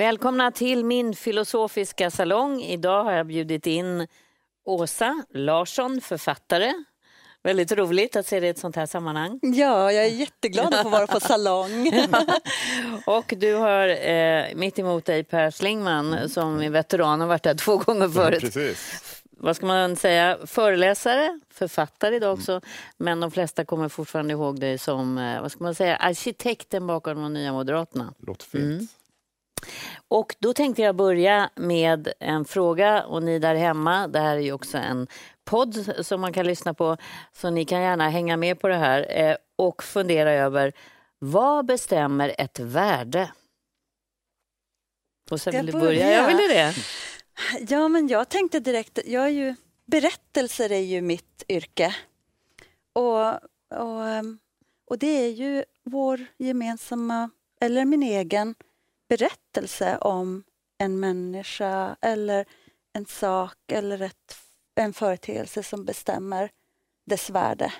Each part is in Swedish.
Välkomna till min filosofiska salong. Idag har jag bjudit in Åsa Larsson, författare. Väldigt roligt att se dig i ett sånt här sammanhang. Ja, jag är jätteglad att få vara på salong. Och du har eh, mitt emot dig Per Slingman som är veteran och varit där två gånger förut. Precis. Vad ska man säga? Föreläsare, författare idag också. Men de flesta kommer fortfarande ihåg dig som eh, vad ska man säga, arkitekten bakom de nya Moderaterna. Låter fint. Och då tänkte jag börja med en fråga och ni där hemma, det här är ju också en podd som man kan lyssna på, så ni kan gärna hänga med på det här eh, och fundera över vad bestämmer ett värde? Och sen vill du börja? Jag ville det. Ja, men jag tänkte direkt, jag är ju, berättelser är ju mitt yrke. Och, och, ehm, och det är ju vår gemensamma, eller min egen, berättelse om en människa eller en sak eller ett, en företeelse som bestämmer dess värde.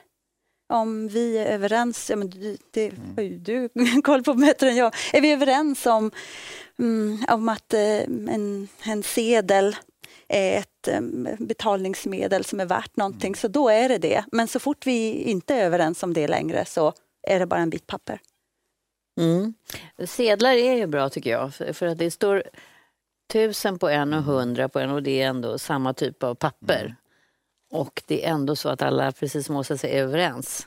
Om vi är överens, ja, men du- det har ju du koll på bättre än jag, är vi överens om, mm, om att eh, en, en sedel är ett eh, betalningsmedel som är värt någonting, så då är det det. Men så fort vi inte är överens om det längre så är det bara en bit papper. Mm. Sedlar är ju bra tycker jag, för att det står tusen på en och hundra på en och det är ändå samma typ av papper. Och det är ändå så att alla, precis som Åsa säger, är överens.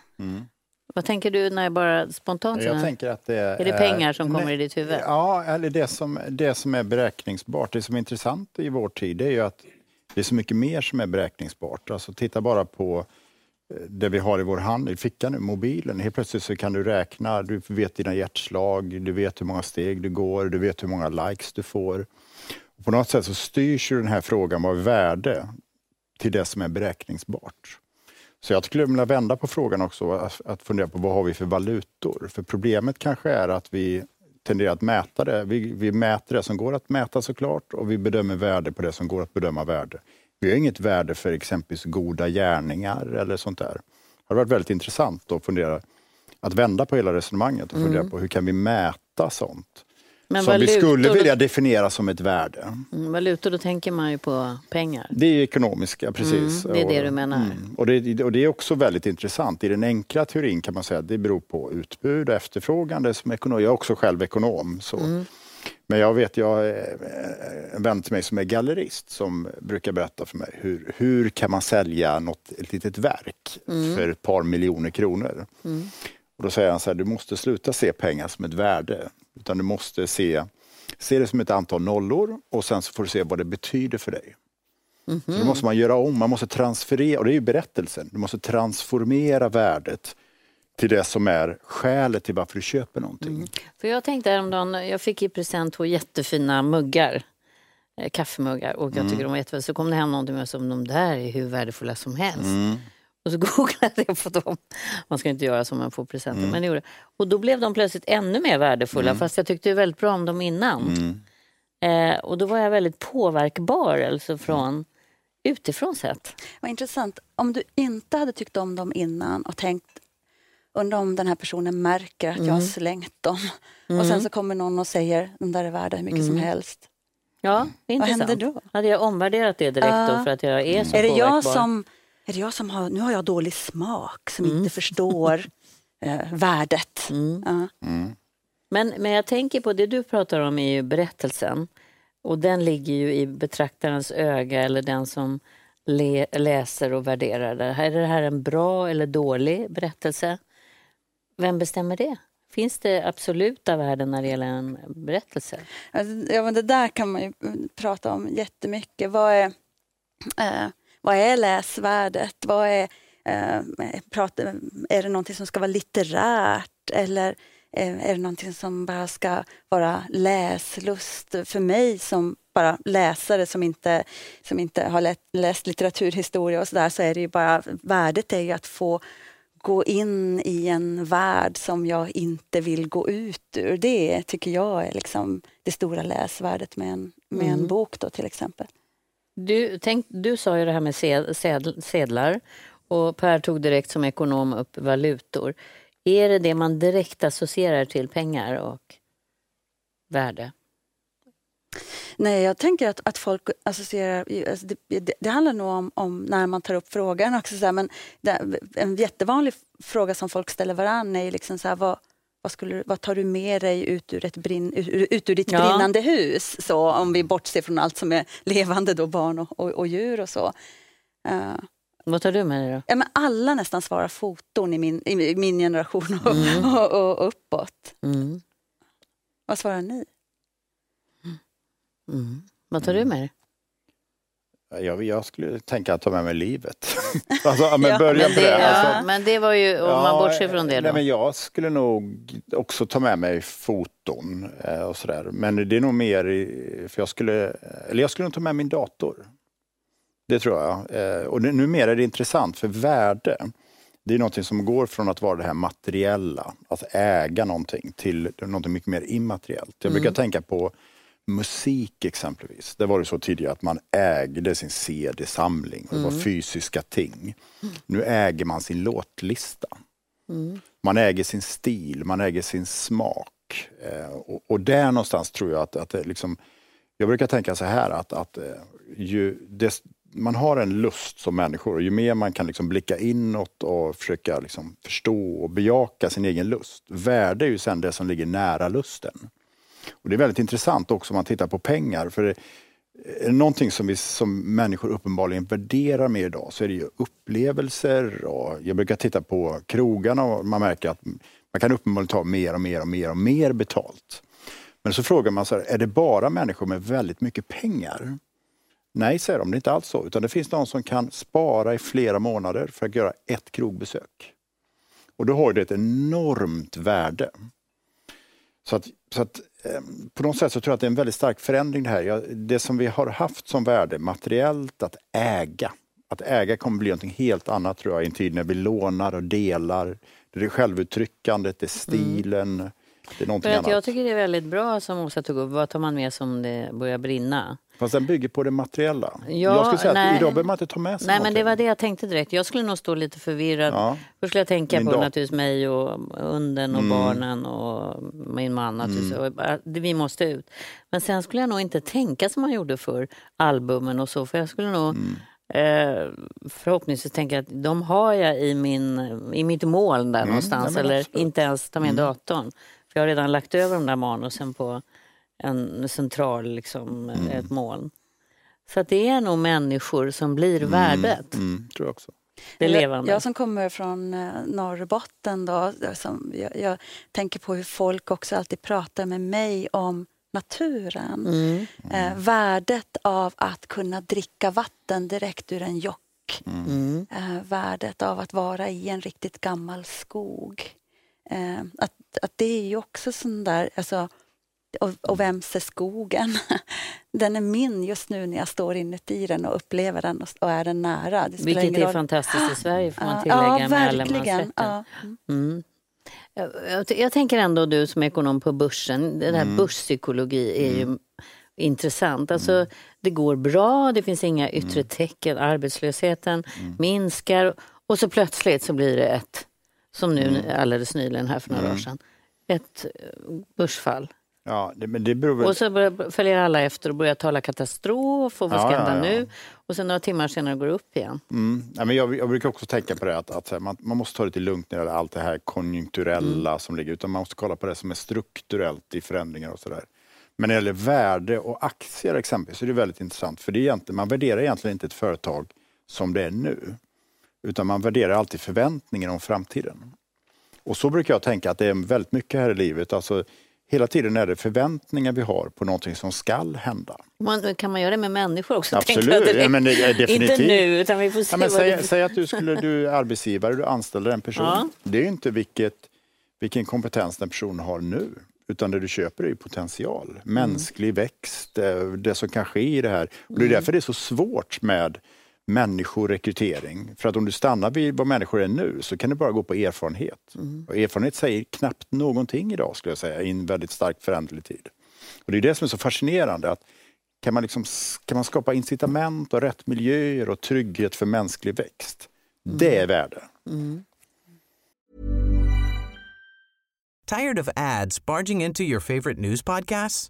Vad tänker du när jag bara spontant Jag tänker att det är... Är det pengar som kommer nej, i ditt huvud? Ja, eller det som, det som är beräkningsbart. Det som är intressant i vår tid är ju att det är så mycket mer som är beräkningsbart. Alltså titta bara på det vi har i vår hand, i fickan nu, mobilen. Helt plötsligt så kan du räkna, du vet dina hjärtslag, du vet hur många steg du går, du vet hur många likes du får. Och på något sätt så styrs ju den här frågan av värde till det som är beräkningsbart. Så jag skulle vilja vända på frågan också, att, att fundera på vad har vi för valutor? För problemet kanske är att vi tenderar att mäta det. Vi, vi mäter det som går att mäta såklart och vi bedömer värde på det som går att bedöma värde. Vi har inget värde för exempelvis goda gärningar eller sånt där. Det har varit väldigt intressant att fundera, att vända på hela resonemanget och fundera på hur kan vi mäta sånt? Men som vi skulle vilja definiera som ett värde. Mm, valutor, då tänker man ju på pengar. Det är ekonomiska, precis. Mm, det är det Och- du menar. Mm. Och, det, och det är också väldigt intressant. I den enkla teorin kan man säga att det beror på utbud och efterfrågan. Det är som ekonom. Jag är också själv ekonom. Så. Mm. Men jag vet, jag har en vän till mig som är gallerist som brukar berätta för mig hur, hur kan man sälja något, ett litet verk Mm. för ett par miljoner kronor. Och då säger han så här, du måste sluta se pengar som ett värde. Utan du måste se, se det som ett antal nollor och sen så får du se vad det betyder för dig. Så då måste man göra om, man måste transferera, och det är ju berättelsen, du måste transformera värdet till det som är skälet till varför du köper någonting. För jag tänkte häromdagen, jag fick i present två jättefina muggar. eh, Kaffemuggar och jag tycker de var jättefina. Så kom det hem någonting med som de där är hur värdefulla som helst. Och så googlade jag på dem. Man ska inte göra som man får presenter. Men det gjorde. jag. Och då blev de plötsligt ännu mer värdefulla fast jag tyckte väldigt bra om dem innan. Eh, och då var jag väldigt påverkbar alltså från utifrån sett. Vad intressant. Om du inte hade tyckt om dem innan och tänkt undrar om den här personen märker att jag har slängt dem. Och sen så kommer någon och säger de där är värda hur mycket som helst. Ja, det är Vad intressant. händer då? Hade jag omvärderat det direkt då Ja. för att jag är så Är det jag påverkbar? som, är det jag som har, nu har jag dålig smak som inte förstår eh, värdet. Ja. Men, men jag tänker på det du pratar om är ju berättelsen. Och den ligger ju i betraktarens öga eller den som le, läser och värderar det. Är det här en bra eller dålig berättelse? Vem bestämmer det? Finns det absoluta värden när det gäller en berättelse? Alltså, ja, men det där kan man ju prata om jättemycket. Vad är, eh, vad är läsvärdet? Vad är, eh, prata, är det någonting som ska vara litterärt eller eh, är det någonting som bara ska vara läslust för mig som bara läsare som inte, som inte har läst, läst litteraturhistoria och sådär så är det ju bara, värdet är ju att få gå in i en värld som jag inte vill gå ut ur. Det tycker jag är liksom det stora läsvärdet med en, med en Mm. bok då till exempel. Du, tänk, du sa ju det här med sed, sed, sedlar och Per tog direkt som ekonom upp valutor. Är det det man direkt associerar till pengar och värde? Nej, jag tänker att, att folk associerar... Alltså det, det, det handlar nog om, om när man tar upp frågan också. Så här, men det, en jättevanlig fråga som folk ställer varann är liksom så här, vad, vad, skulle, vad tar du med dig ut ur, ett brinn, ur, ut ur ditt Ja. brinnande hus? Så om vi bortser från allt som är levande, då, barn och, och, och djur och så. Eh, Vad tar du med dig då? ja, men alla nästan svarar foton i min, i min generation och, Mm. och, och uppåt. Mm. Vad svarar ni? Mm. Vad tar du med dig? Jag, jag skulle tänka att ta med mig livet. alltså, ja, men Ja, börja Men med det, det. Alltså, ja, men det var ju, om man bortser från det nej, då. men jag skulle nog också ta med mig foton eh, och sådär. Men det är nog mer, för jag skulle, eller jag skulle nog ta med min dator. Det tror jag. Eh, och det, numera är det intressant för värde, det är någonting som går från att vara det här materiella, att äga någonting, till någonting mycket mer immateriellt. Jag brukar tänka på musik exempelvis. Det var det så tidigare att man ägde sin CD-samling det var fysiska ting. Nu äger man sin låtlista. Man äger sin stil, man äger sin smak. Eh, och, och där någonstans tror jag att, att det liksom, jag brukar tänka så här att, att eh, ju, des, man har en lust som människor och ju mer man kan liksom blicka inåt och försöka liksom förstå och bejaka sin egen lust. Värde är ju sen det som ligger nära lusten. Och Det är väldigt intressant också om man tittar på pengar. För är det någonting som vi som människor uppenbarligen värderar mer idag så är det ju upplevelser. Och jag brukar titta på krogarna och man märker att man kan uppenbarligen ta mer och mer och mer och mer betalt. Men så frågar man så här, är det bara människor med väldigt mycket pengar? Nej, säger de, det är inte alls så. Utan det finns någon som kan spara i flera månader för att göra ett krogbesök. Och då har det ett enormt värde. Så att, så att på något sätt så tror jag att det är en väldigt stark förändring det här. Det som vi har haft som värde materiellt, att äga. Att äga kommer bli något helt annat tror jag i en tid när vi lånar och delar. Det är det självuttryckandet, det är stilen, det är någonting annat. jag tycker det är väldigt bra som Åsa tog upp. Vad tar man med sig om det börjar brinna? Fast den bygger på det materiella. Ja, jag skulle säga nej. att idag behöver man inte ta med sig Nej, men det var det jag tänkte direkt. Jag skulle nog stå lite förvirrad. Ja. Först skulle jag tänka Min på dag. naturligtvis mig och hunden och Mm. barnen och min man naturligtvis. Bara, det- Vi måste ut. Men sen skulle jag nog inte tänka som man gjorde för albumen och så. För jag skulle nog Mm. eh, förhoppningsvis tänka att de har jag i, min, i mitt moln där någonstans. Mm. men eller absolut. Mm. inte ens ta med datorn. För jag har redan lagt över de där manusen på en central, liksom, Mm. ett moln. Så att det är nog människor som blir värdet. Mm, tror jag också. Det Eller levande. Jag som kommer från eh, Norrbotten, då, som jag, jag tänker på hur folk också alltid pratar med mig om naturen. Mm. Eh, värdet av att kunna dricka vatten direkt ur en jock. Mm. Eh, värdet av att vara i en riktigt gammal skog. Eh, att, att det är ju också sån där, alltså, och, och vems är skogen? Den är min just nu när jag står inuti den och upplever den och, och är den nära. Det Vilket ingen är roll. fantastiskt i Sverige får man tillägga ja, med verkligen. allemansrätten. Ja. Mm. Mm. Jag, jag, jag tänker ändå du som ekonom på börsen, Mm. här börspsykologi är ju intressant. Alltså, Det går bra, det finns inga Mm. yttre tecken, arbetslösheten minskar och så plötsligt så blir det ett, som nu Mm. alldeles nyligen här för några år sedan, ett eh, börsfall. Ja, det, men det beror väl... Och så börjar, följer alla efter och börjar tala katastrof och vad ska Ja, ja, hända ja. nu? Och sen några timmar senare går det upp igen. Mm. Ja, men jag, jag brukar också tänka på det att, att man, man måste ta det lite lugnt när det gäller allt det här konjunkturella Mm. som ligger utan man måste kolla på det som är strukturellt i förändringar och sådär. Men när det gäller värde och aktier exempelvis så är det väldigt intressant för det är egentligen, man värderar egentligen inte ett företag som det är nu. Utan man värderar alltid förväntningen om framtiden. Och så brukar jag tänka att det är väldigt mycket här i livet. Alltså, hela tiden är det förväntningar vi har på någonting som skall hända. Man, kan man göra det med människor också? Absolut, ja, men definitivt. Inte nu, utan vi får se Ja, men säg, det... säg att du, skulle, du är arbetsgivare, du anställer en person. Ja. Det är inte vilket, vilken kompetens den personen har nu. utan det du köper är potential, mänsklig växt, eh, det som kan ske i det här. Och det är därför det är så svårt med människorekrytering. För att om du stannar vid vad människor är nu så kan du bara gå på erfarenhet. Mm. Och erfarenhet säger knappt någonting idag skulle jag säga i en väldigt starkt föränderlig tid. Och Det är det som är så fascinerande. att kan man, liksom, kan man skapa incitament och rätt miljöer och trygghet för mänsklig växt? Mm. Det är värde. Mm. Tired of ads barging into your favorite news podcasts?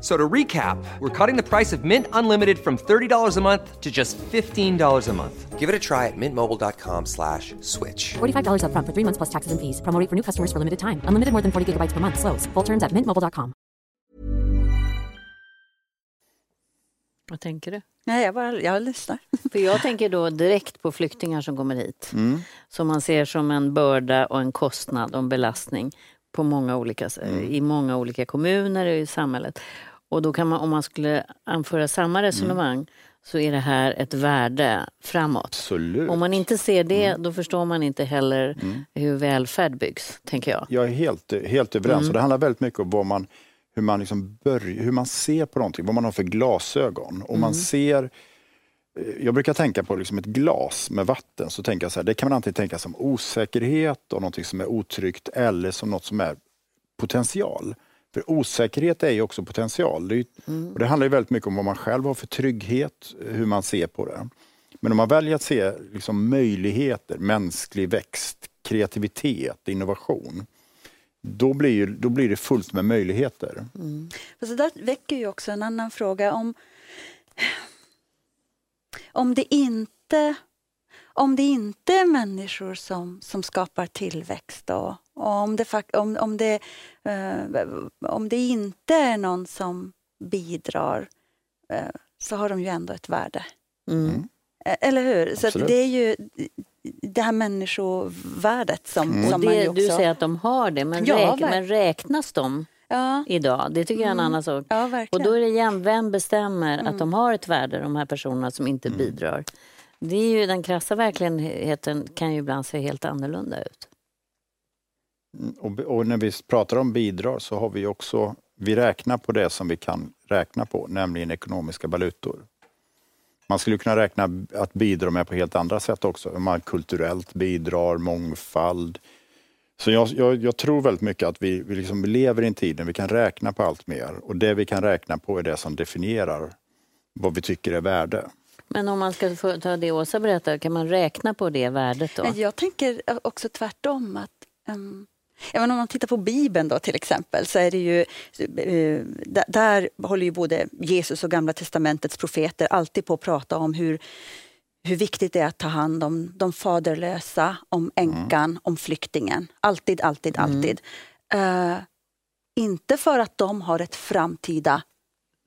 So to recap, we're cutting the price of Mint Unlimited from $30 a month to just $15 a month. Give it a try at mintmobile.com slash switch. $45 up front for three months plus taxes and fees. Promo for new customers for limited time. Unlimited more than 40 gigabytes per month. Slows. Full terms at mintmobile.com. Vad tänker du? Nej, jag, bara, jag lyssnar. För jag tänker då direkt på flyktingar som kommer hit. Mm. Som man ser som en börda och en kostnad och en belastning på många olika, mm. i många olika kommuner och i samhället. Och då kan man, om man skulle anföra samma resonemang mm. så är det här ett värde framåt. Absolut. Om man inte ser det, mm. då förstår man inte heller mm. hur välfärd byggs, tänker jag. Jag är helt, helt överens. Mm. Och det handlar väldigt mycket om vad man, hur, man liksom börjar, hur man ser på någonting, vad man har för glasögon. Om man mm. ser eh, jag brukar tänka på liksom ett glas med vatten, så tänker jag så här, det kan man antingen tänka som osäkerhet och något som är otryggt eller som något som är potential. För osäkerhet är ju också potential. Det, mm. och det handlar ju väldigt mycket om vad man själv har för trygghet, hur man ser på det. Men om man väljer att se liksom möjligheter, mänsklig växt, kreativitet, innovation, då blir, ju, då blir det fullt med möjligheter. Mm. Så där väcker ju också en annan fråga om, om det inte om det inte är människor som, som skapar tillväxt och om, det, om, om, det, eh, om det inte är någon som bidrar eh, så har de ju ändå ett värde. Mm. Eh, eller hur? Så det är ju det här människovärdet som, mm. som det, man ju också... Du säger att de har det, men, ja, räk, men räknas de ja. idag? Det tycker jag är en mm. annan sak. Ja, och då är det igen, vem bestämmer mm. att de har ett värde, de här personerna som inte mm. bidrar? Det är ju, den krassa verkligheten kan ju ibland se helt annorlunda ut. Mm, och, och, när vi pratar om bidrag så har vi också, vi räknar på det som vi kan räkna på, nämligen ekonomiska valutor. Man skulle kunna räkna att bidra med på helt andra sätt också. Man kulturellt bidrar, mångfald. Så jag, jag, jag tror väldigt mycket att vi, vi liksom lever i en tid när vi kan räkna på allt mer och det vi kan räkna på är det som definierar vad vi tycker är värde. Men om man ska få ta det Åsa berättar, kan man räkna på det värdet då? Jag tänker också tvärtom. att um, Även om man tittar på Bibeln då till exempel så är det ju, uh, där håller ju både Jesus och Gamla Testamentets profeter alltid på att prata om hur, hur viktigt det är att ta hand om de faderlösa, om änkan, mm. om flyktingen. Alltid, alltid, mm. alltid. Uh, inte för att de har ett framtida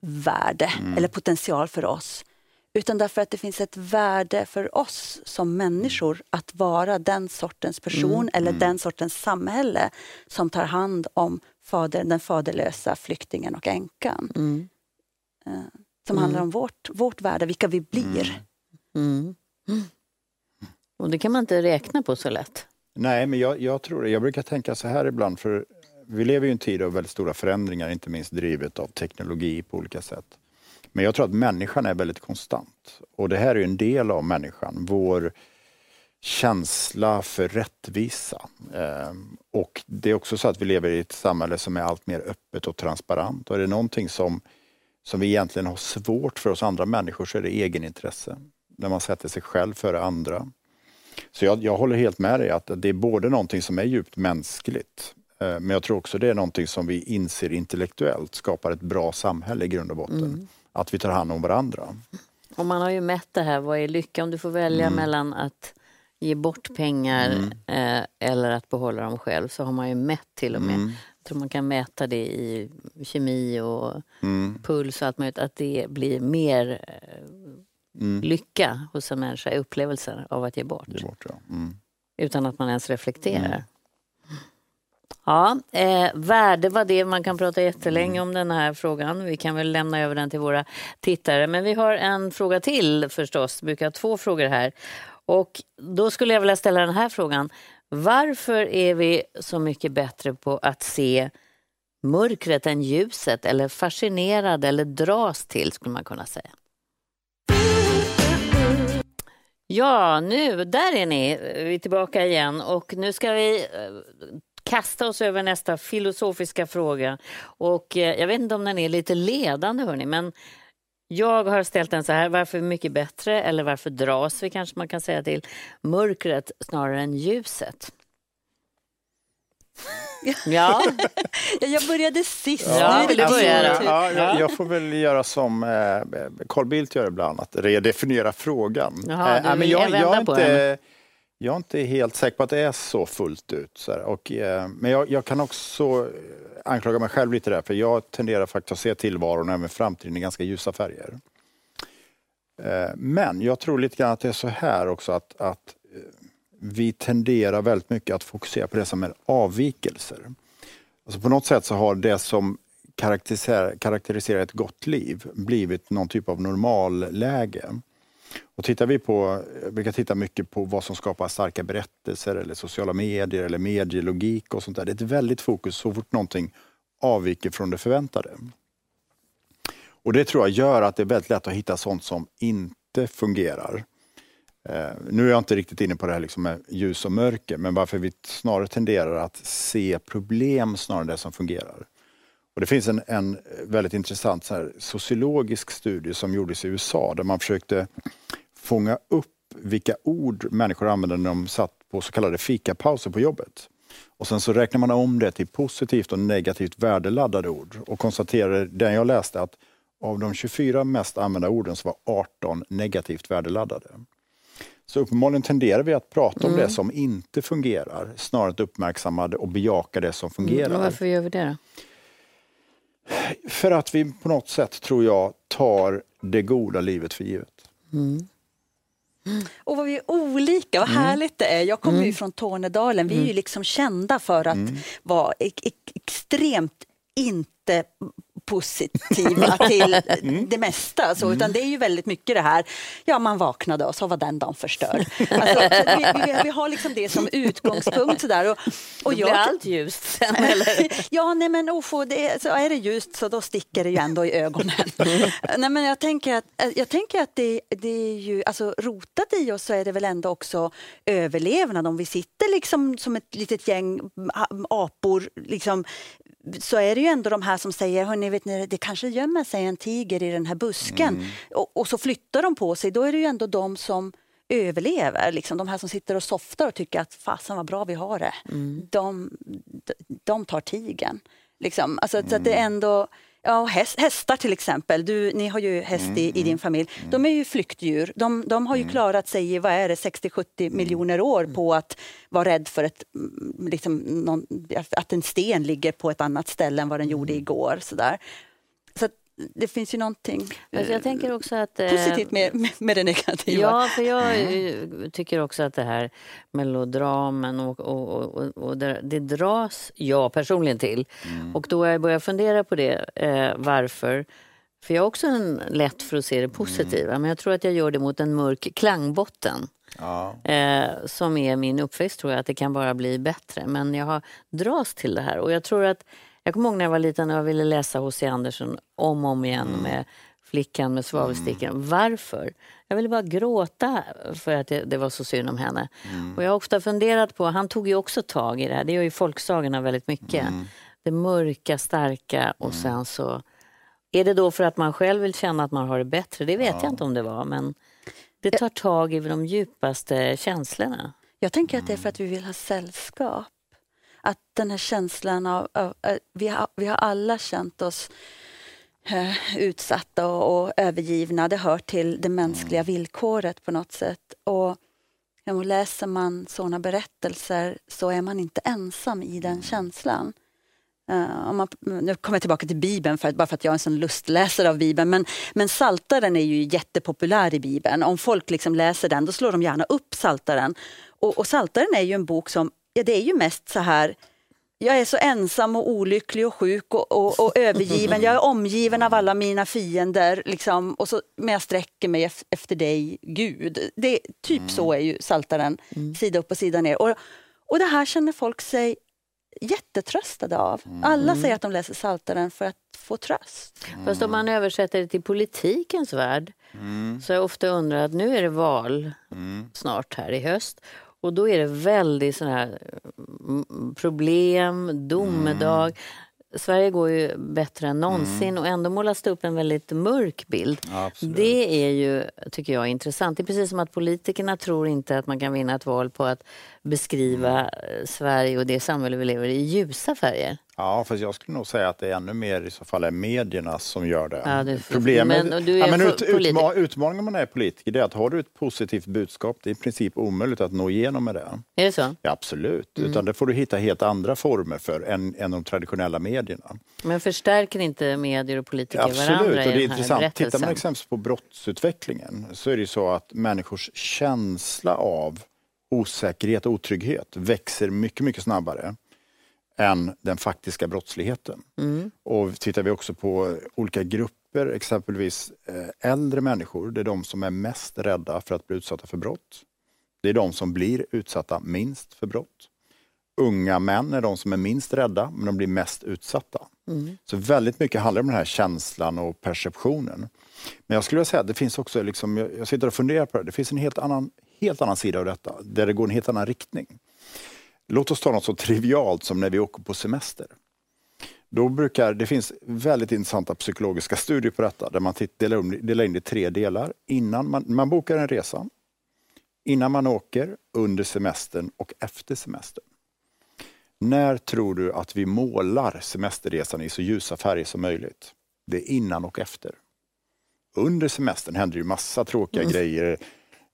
värde mm. eller potential för oss utan därför att det finns ett värde för oss som människor att vara den sortens person mm. eller mm. den sortens samhälle som tar hand om fader, den faderlösa flyktingen och änkan. Mm. Uh, som handlar mm. om vårt, vårt värde, vilka vi blir. Mm. Och det kan man inte räkna på så lätt. Nej, men jag, jag tror det. Jag brukar tänka så här ibland, för vi lever i en tid av väldigt stora förändringar, inte minst drivet av teknologi på olika sätt. Men jag tror att människan är väldigt konstant. Och det här är en del av människan. Vår känsla för rättvisa. Ehm, och det är också så att vi lever i ett samhälle som är allt mer öppet och transparent. Och är det någonting som, som vi egentligen har svårt för oss andra människor så är det egenintresse. När man sätter sig själv före andra. Så jag, jag håller helt med dig att det är både någonting som är djupt mänskligt eh, men jag tror också det är någonting som vi inser intellektuellt skapar ett bra samhälle i grund och botten. Mm att vi tar hand om varandra. Och man har ju mätt det här, vad är lycka? Om du får välja Mm. mellan att ge bort pengar eh, eller att behålla dem själv så har man ju mätt till och med. Mm. Jag tror man kan mäta det i kemi och Mm. puls och allt möjligt, att det blir mer eh, Mm. lycka hos en människa, upplevelser av att ge bort. Är bort, ja. mm. Utan att man ens reflekterar. Ja, eh, värde var det. Man kan prata jättelänge om den här frågan. Vi kan väl lämna över den till våra tittare. Men vi har en fråga till förstås. Vi brukar ha två frågor här. Och då skulle jag vilja ställa den här frågan. Varför är vi så mycket bättre på att se mörkret än ljuset? Eller fascinerade eller dras till skulle man kunna säga. Ja, nu, där är ni. Vi är tillbaka igen och nu ska vi eh, kasta oss över nästa filosofiska fråga. Och eh, jag vet inte om den är lite ledande, hörni, men jag har ställt den så här. Varför är mycket bättre, eller varför dras vi kanske man kan säga till mörkret snarare än ljuset? Ja, Ja, jag började sist. Ja, du börja din då? tur. Ja, jag, jag får väl göra som eh, Carl Bildt gör ibland, att redefiniera frågan. Jaha, Eh, men jag, jag, på inte, jag är inte helt säker på att det är så fullt ut. Så här. Och, eh, men jag, jag kan också eh, anklaga mig själv lite där, för jag tenderar faktiskt att se tillvaron och även framtiden i ganska ljusa färger. Eh, Men jag tror lite grann att det är så här också att, att eh, vi tenderar väldigt mycket att fokusera på det som är avvikelser. Alltså på något sätt så har det som karaktäriserar, karaktäriserar ett gott liv blivit någon typ av normalläge. Och tittar vi på, jag brukar titta mycket på vad som skapar starka berättelser eller sociala medier eller medielogik och sånt där. Det är ett väldigt fokus så fort någonting avviker från det förväntade. Och det tror jag gör att det är väldigt lätt att hitta sånt som inte fungerar. Eh, nu är jag inte riktigt inne på det här liksom med ljus och mörker, men varför vi snarare tenderar att se problem snarare än det som fungerar. Och det finns en, en väldigt intressant så här, sociologisk studie som gjordes i USA där man försökte fånga upp vilka ord människor använde när de satt på så kallade fikapauser på jobbet. Och sen så räknar man om det till positivt och negativt värdeladdade ord och konstaterade, den jag läste, att av de 24 mest använda orden så var 18 negativt värdeladdade. Så uppenbarligen tenderar vi att prata om det som inte fungerar snarare än att uppmärksamma och bejaka det som fungerar. och varför gör vi det då? För att vi på något sätt, tror jag, tar det goda livet för givet. Och vad vi är olika, vad härligt det är. Jag kommer ju från Tornedalen, vi är ju liksom kända för att vara extremt inte positiva till det mesta. Så, Utan det är ju väldigt mycket det här, ja man vaknade och så var den dagen förstörd. Alltså, så vi, vi, vi har liksom det som utgångspunkt. Sådär. Och, och Då blir allt ljust sen, eller? Ja, nej men ofo, det så är det ljust så då sticker det ju ändå i ögonen. nej, men jag tänker att, jag tänker att det, det är ju, alltså rotat i oss så är det väl ändå också överlevnad. Om vi sitter liksom som ett litet gäng apor, liksom, så är det ju ändå de här som säger, hörni, vet ni, det kanske gömmer sig en tiger i den här busken. Och, och så flyttar de på sig, då är det ju ändå de som överlever. Liksom. De här som sitter och softar och tycker att fasen vad bra vi har det. De, de, de tar tigen. Liksom. Alltså, så att det är ändå... Ja, häst, hästar till exempel, du, ni har ju häst i, i din familj. De är ju flyktdjur. De, de har ju klarat sig i vad är det, 60-70 miljoner år på att vara rädd för ett, mm, liksom, någon, att en sten ligger på ett annat ställe än vad den gjorde igår. Sådär. Det finns ju någonting Alltså, jag tänker också att... eh, positivt med, med, med det negativa. Ja, för jag eh, tycker också att det här melodramen och, och, och, och det, det dras jag personligen till. Och då har jag börjat fundera på det, eh, varför. För jag har också en lätt för att se det positiva, men jag tror att jag gör det mot en mörk klangbotten. Ja. Eh, som är min uppväxt tror jag, att det kan bara bli bättre. Men jag har dras till det här och jag tror att jag kommer ihåg när jag var liten och jag ville läsa H.C. Andersen om och om igen med flickan med svavelstickan. Varför? Jag ville bara gråta för att det, det var så synd om henne. Och jag har ofta funderat på, han tog ju också tag i det här, det gör ju folksagorna väldigt mycket. Det mörka, starka och sen så är det då för att man själv vill känna att man har det bättre? Det vet jag inte om det var, men det tar tag i de djupaste känslorna. Jag tänker att det är för att vi vill ha sällskap. Att den här känslan av, av, av vi, har, vi har alla känt oss eh, utsatta och, och övergivna. Det hör till det mänskliga villkoret på något sätt. Och, och läser man sådana berättelser så är man inte ensam i den känslan. Uh, om man, nu kommer jag tillbaka till Bibeln, för, bara för att jag är en sån lustläsare av Bibeln. Men, men Saltaren är ju jättepopulär i Bibeln. Om folk liksom läser den, då slår de gärna upp Saltaren. Och, och Saltaren är ju en bok som, ja, det är ju mest så här jag är så ensam och olycklig och sjuk och, och, och övergiven. Jag är omgiven av alla mina fiender. Liksom, och så, men jag sträcker mig efter dig, Gud. Det, typ mm. så är ju Saltaren, mm. sida upp och sida ner. Och, och det här känner folk sig jättetröstade av. Mm. Alla säger att de läser Saltaren för att få tröst. Mm. Fast om man översätter det till politikens värld mm. så har jag ofta undrat, att nu är det val mm. snart här i höst och då är det väldigt sådana här mm, problem, domedag. Mm. Sverige går ju bättre än någonsin mm. och ändå målas det upp en väldigt mörk bild. Absolut. Det är ju, tycker jag, intressant. Det är precis som att politikerna tror inte att man kan vinna ett val på att beskriva mm. Sverige och det samhälle vi lever i i ljusa färger. Ja, fast jag skulle nog säga att det är ännu mer i så fall är medierna som gör det. Ja, det Problemet, men, ja, men ut, utma, utmaningen om man är politiker är att har du ett positivt budskap, det är i princip omöjligt att nå igenom med det. Är det så? Ja, absolut, mm. utan det får du hitta helt andra former för än, än de traditionella medierna. Men förstärker inte medier och politiker absolut, varandra och det är intressant. Tittar man exempelvis på brottsutvecklingen så är det så att människors känsla av osäkerhet och otrygghet växer mycket, mycket snabbare än den faktiska brottsligheten. Mm. Och tittar vi också på olika grupper, exempelvis eh, äldre människor, det är de som är mest rädda för att bli utsatta för brott. Det är de som blir utsatta minst för brott. Unga män är de som är minst rädda, men de blir mest utsatta. Mm. Så väldigt mycket handlar om den här känslan och perceptionen. Men jag skulle vilja säga att det finns också, liksom, jag sitter och funderar på det, det finns en helt annan, helt annan sida av detta, där det går en helt annan riktning. Låt oss ta något så trivialt som när vi åker på semester. Då brukar, det finns väldigt intressanta psykologiska studier på detta där man delar, um, delar in det i tre delar. Innan man, man bokar en resa, innan man åker, under semestern och efter semestern. När tror du att vi målar semesterresan i så ljusa färger som möjligt? Det är innan och efter. Under semestern händer ju massa tråkiga mm. grejer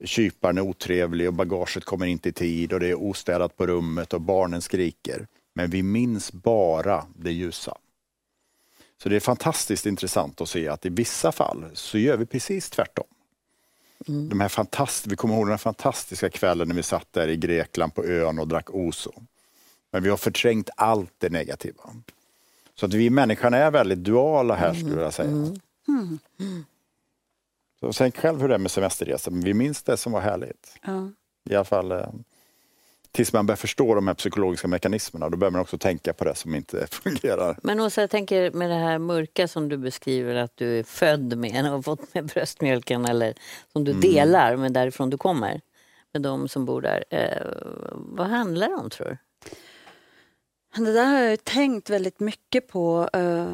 kyparen är otrevlig och bagaget kommer inte i tid och det är ostädat på rummet och barnen skriker. Men vi minns bara det ljusa. Så det är fantastiskt intressant att se att i vissa fall så gör vi precis tvärtom. Mm. De här fantast vi kommer ihåg den fantastiska kvällen när vi satt där i Grekland på ön och drack Oso. Men vi har förträngt allt det negativa. Så att vi människan är väldigt duala här skulle jag säga. Mm. Mm. Så tänk själv hur det är med semesterresor, men vi minns det som var härligt. Ja. I alla fall eh, tills man börjar förstå de här psykologiska mekanismerna. Då börjar man också tänka på det som inte fungerar. Men Åsa, jag tänker med det här mörka som du beskriver att du är född med och fått med bröstmjölken eller som du mm. delar med därifrån du kommer, med de som bor där. Eh, vad handlar det om tror du? Det där har jag tänkt väldigt mycket på. Eh,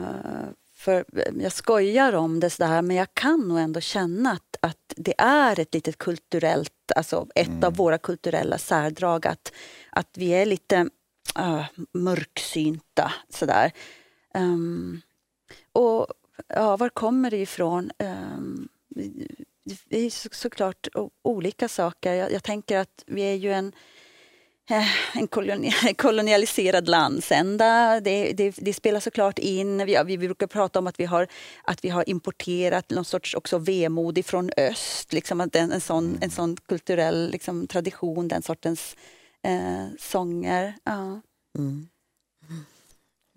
för jag skojar om det sådär, men jag kan nog ändå känna att, att det är ett litet kulturellt, alltså ett mm. av våra kulturella särdrag att, att vi är lite uh, mörksynta sådär. Um, och ja, var kommer det ifrån? Um, det är så, såklart olika saker. Jag, jag tänker att vi är ju en Eh, en kolonialiserad landsända. Det, det, det, spelar såklart in. Vi, vi brukar prata om att vi har, att vi har importerat någon sorts också vemod från öst. Liksom att en, en, sån, en sån kulturell liksom, tradition, den sortens eh, sånger. Ja. Mm.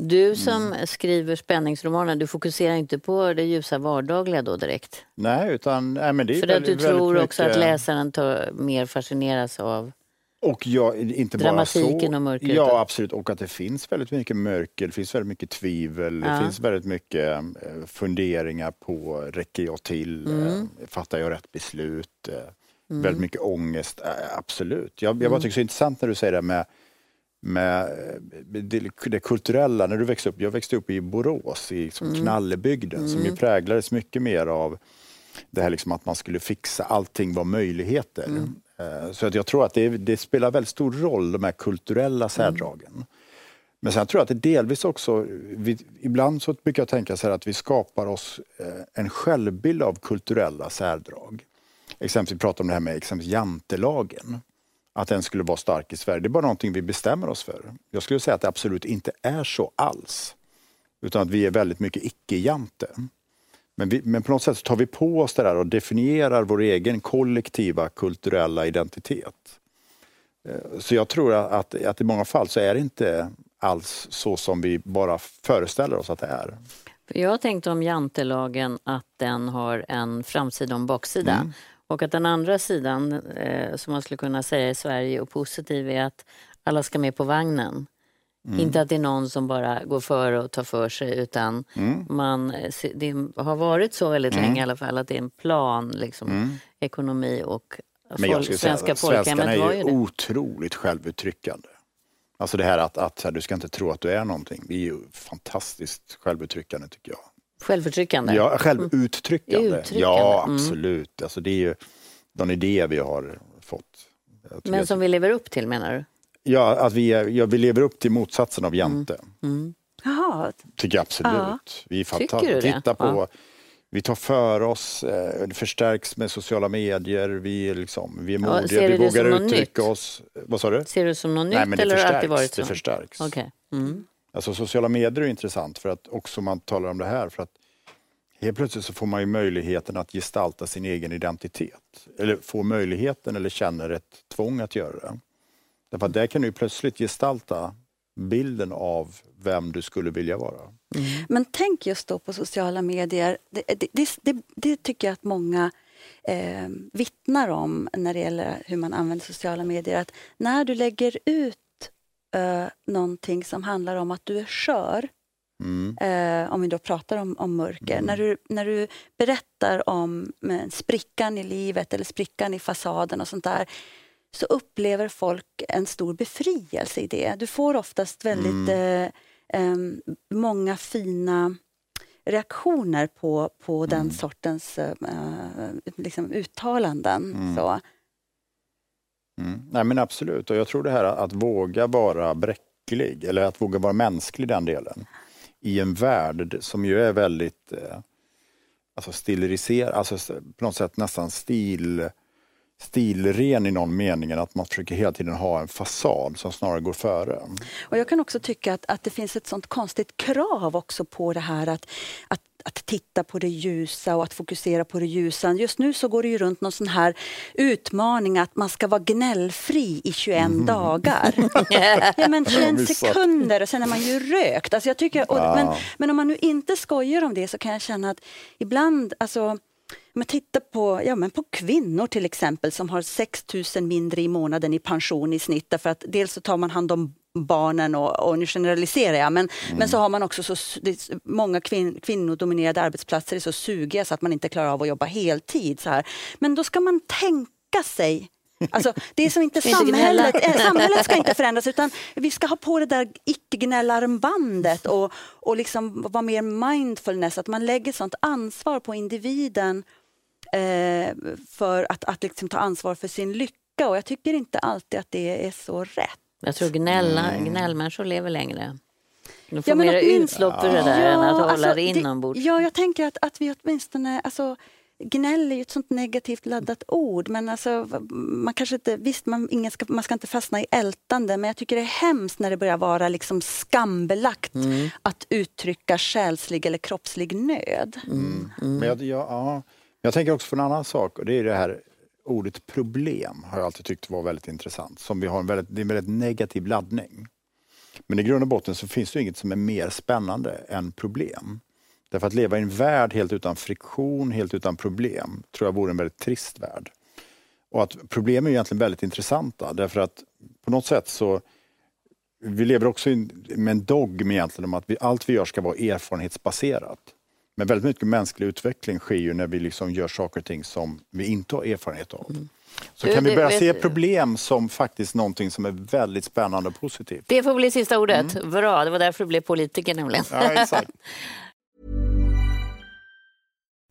Du som mm. skriver spänningsromaner, du fokuserar inte på det ljusa vardagliga då direkt? Nej, utan... Nej, men det är För att du tror också mycket... att läsaren tar, mer fascineras av och ja, inte Dramatiken bara så. och mörkret? Ja, absolut. Och att det finns väldigt mycket mörker, det finns väldigt mycket tvivel, ja. det finns väldigt mycket eh, funderingar på, räcker jag till? Mm. Eh, fattar jag rätt beslut? Eh, mm. Väldigt mycket ångest, absolut. Jag, jag bara mm. tycker det är intressant när du säger det med med det, det, kulturella, när du växte upp, jag växte upp i Borås, i liksom mm. Knallebygden, mm. som ju mm. präglades mycket mer av det här liksom att man skulle fixa, allting var möjligheter. Mm. Eh, så att jag tror att det, det, spelar väldigt stor roll, de här kulturella mm. särdragen. Mm. Men sen tror jag att det delvis också, vi, ibland så brukar jag tänka så här att vi skapar oss eh, en självbild av kulturella särdrag. Exempelvis vi pratar om det här med exempelvis jantelagen. Att den skulle vara stark i Sverige. Det är bara någonting vi bestämmer oss för. Jag skulle säga att det absolut inte är så alls. Utan att vi är väldigt mycket icke-jante. Men, vi, men på något sätt tar vi på oss det där och definierar vår egen kollektiva kulturella identitet. Eh, så jag tror att, att i många fall så är det inte alls så som vi bara föreställer oss att det är. Jag har tänkt om jantelagen att den har en framsida och en baksida. Mm. Och att den andra sidan, eh, som man skulle kunna säga i Sverige och positiv, är att alla ska med på vagnen. Mm. Inte att det är någon som bara går före och tar för sig utan mm. man, det har varit så väldigt mm. länge i alla fall att det är en plan, liksom, mm. ekonomi och Men jag skulle svenska säga, Svenskarna är ju otroligt självuttryckande. Alltså det här att, att du ska inte tro att du är någonting. Vi är ju fantastiskt självuttryckande tycker jag. Självförtryckande? Ja, självuttryckande. Uttryckande. Ja, mm. absolut. Alltså det är ju de idéer vi har fått. Men som vi lever upp till menar du? Ja, att vi, är, ja, vi lever upp till motsatsen av jante. Mm. Mm. Tycker jag absolut. Ja. Vi fantastiska. Titta på, ja. vi tar för oss, eh, det förstärks med sociala medier, vi är, liksom, vi är modiga, ja, vi vågar uttrycka oss. Vad sa du? Ser du det som något nytt Nej, men det eller har det varit så? Det förstärks. Okay. Mm. Alltså sociala medier är intressant för att också man talar om det här för att helt plötsligt så får man ju möjligheten att gestalta sin egen identitet. Eller får möjligheten eller känner ett tvång att göra det. Därför att där kan du plötsligt gestalta bilden av vem du skulle vilja vara. Mm. Men tänk just då på sociala medier. Det, det, det, det tycker jag att många eh, vittnar om när det gäller hur man använder sociala medier. Att när du lägger ut eh, någonting som handlar om att du är skör, mm. eh, om vi då pratar om, om mörker, mm. när, du, när du berättar om sprickan i livet eller sprickan i fasaden och sånt där, så upplever folk en stor befrielse i det. Du får oftast väldigt mm. eh, eh, många fina reaktioner på, på mm. den sortens eh, liksom uttalanden. Mm. Så. Mm. Nej men absolut, och jag tror det här att våga vara bräcklig, eller att våga vara mänsklig den delen, i en värld som ju är väldigt eh, alltså stiliserad, alltså på något sätt nästan stil stilren i någon mening, att man försöker hela tiden ha en fasad som snarare går före. Och Jag kan också tycka att, att det finns ett sånt konstigt krav också på det här att, att att titta på det ljusa och att fokusera på det ljusa. Just nu så går det ju runt någon sån här utmaning att man ska vara gnällfri i 21 mm. dagar. ja, men 21 sekunder och sen är man ju rökt. Alltså jag tycker, och, men, men om man nu inte skojar om det så kan jag känna att ibland, alltså men titta på, ja, men på kvinnor till exempel som har 6 000 mindre i månaden i pension i snitt därför att dels så tar man hand om barnen och, och nu generaliserar jag men, mm. men så har man också så, många kvin, kvinnodominerade arbetsplatser är så sugiga så att man inte klarar av att jobba heltid. Så här. Men då ska man tänka sig Alltså, det är som inte samhället, äh, samhället ska inte förändras utan vi ska ha på det där icke-gnällarmbandet och, och liksom vara mer mindfulness, att man lägger sånt ansvar på individen eh, för att, att liksom ta ansvar för sin lycka och jag tycker inte alltid att det är så rätt. Jag tror gnälla, mm. gnällmänniskor lever längre. De får ja, mer utlopp för det där ja, än att hålla alltså, det inombords. Ja, jag tänker att, att vi åtminstone... Alltså, gnäll är ju ett sånt negativt laddat ord. Men alltså, man kanske inte, visst, man, ingen ska, man ska inte fastna i ältande men jag tycker det är hemskt när det börjar vara liksom skambelagt mm. att uttrycka själslig eller kroppslig nöd. Mm. Mm. Men jag, jag, ja, jag tänker också på en annan sak och det är det här ordet problem har jag alltid tyckt var väldigt intressant. Som vi har en väldigt, det är en väldigt negativ laddning. Men i grund och botten så finns det inget som är mer spännande än problem. Därför att leva i en värld helt utan friktion, helt utan problem, tror jag vore en väldigt trist värld. Och att problem är egentligen väldigt intressanta därför att på något sätt så vi lever också med en dogm egentligen om att vi, allt vi gör ska vara erfarenhetsbaserat. Men väldigt mycket mänsklig utveckling sker ju när vi liksom gör saker och ting som vi inte har erfarenhet av. Mm. Så du, kan vi börja se problem som faktiskt någonting som är väldigt spännande och positivt. Det får bli sista ordet. Mm. Bra, det var därför du blev politiker nämligen. Ja, exakt.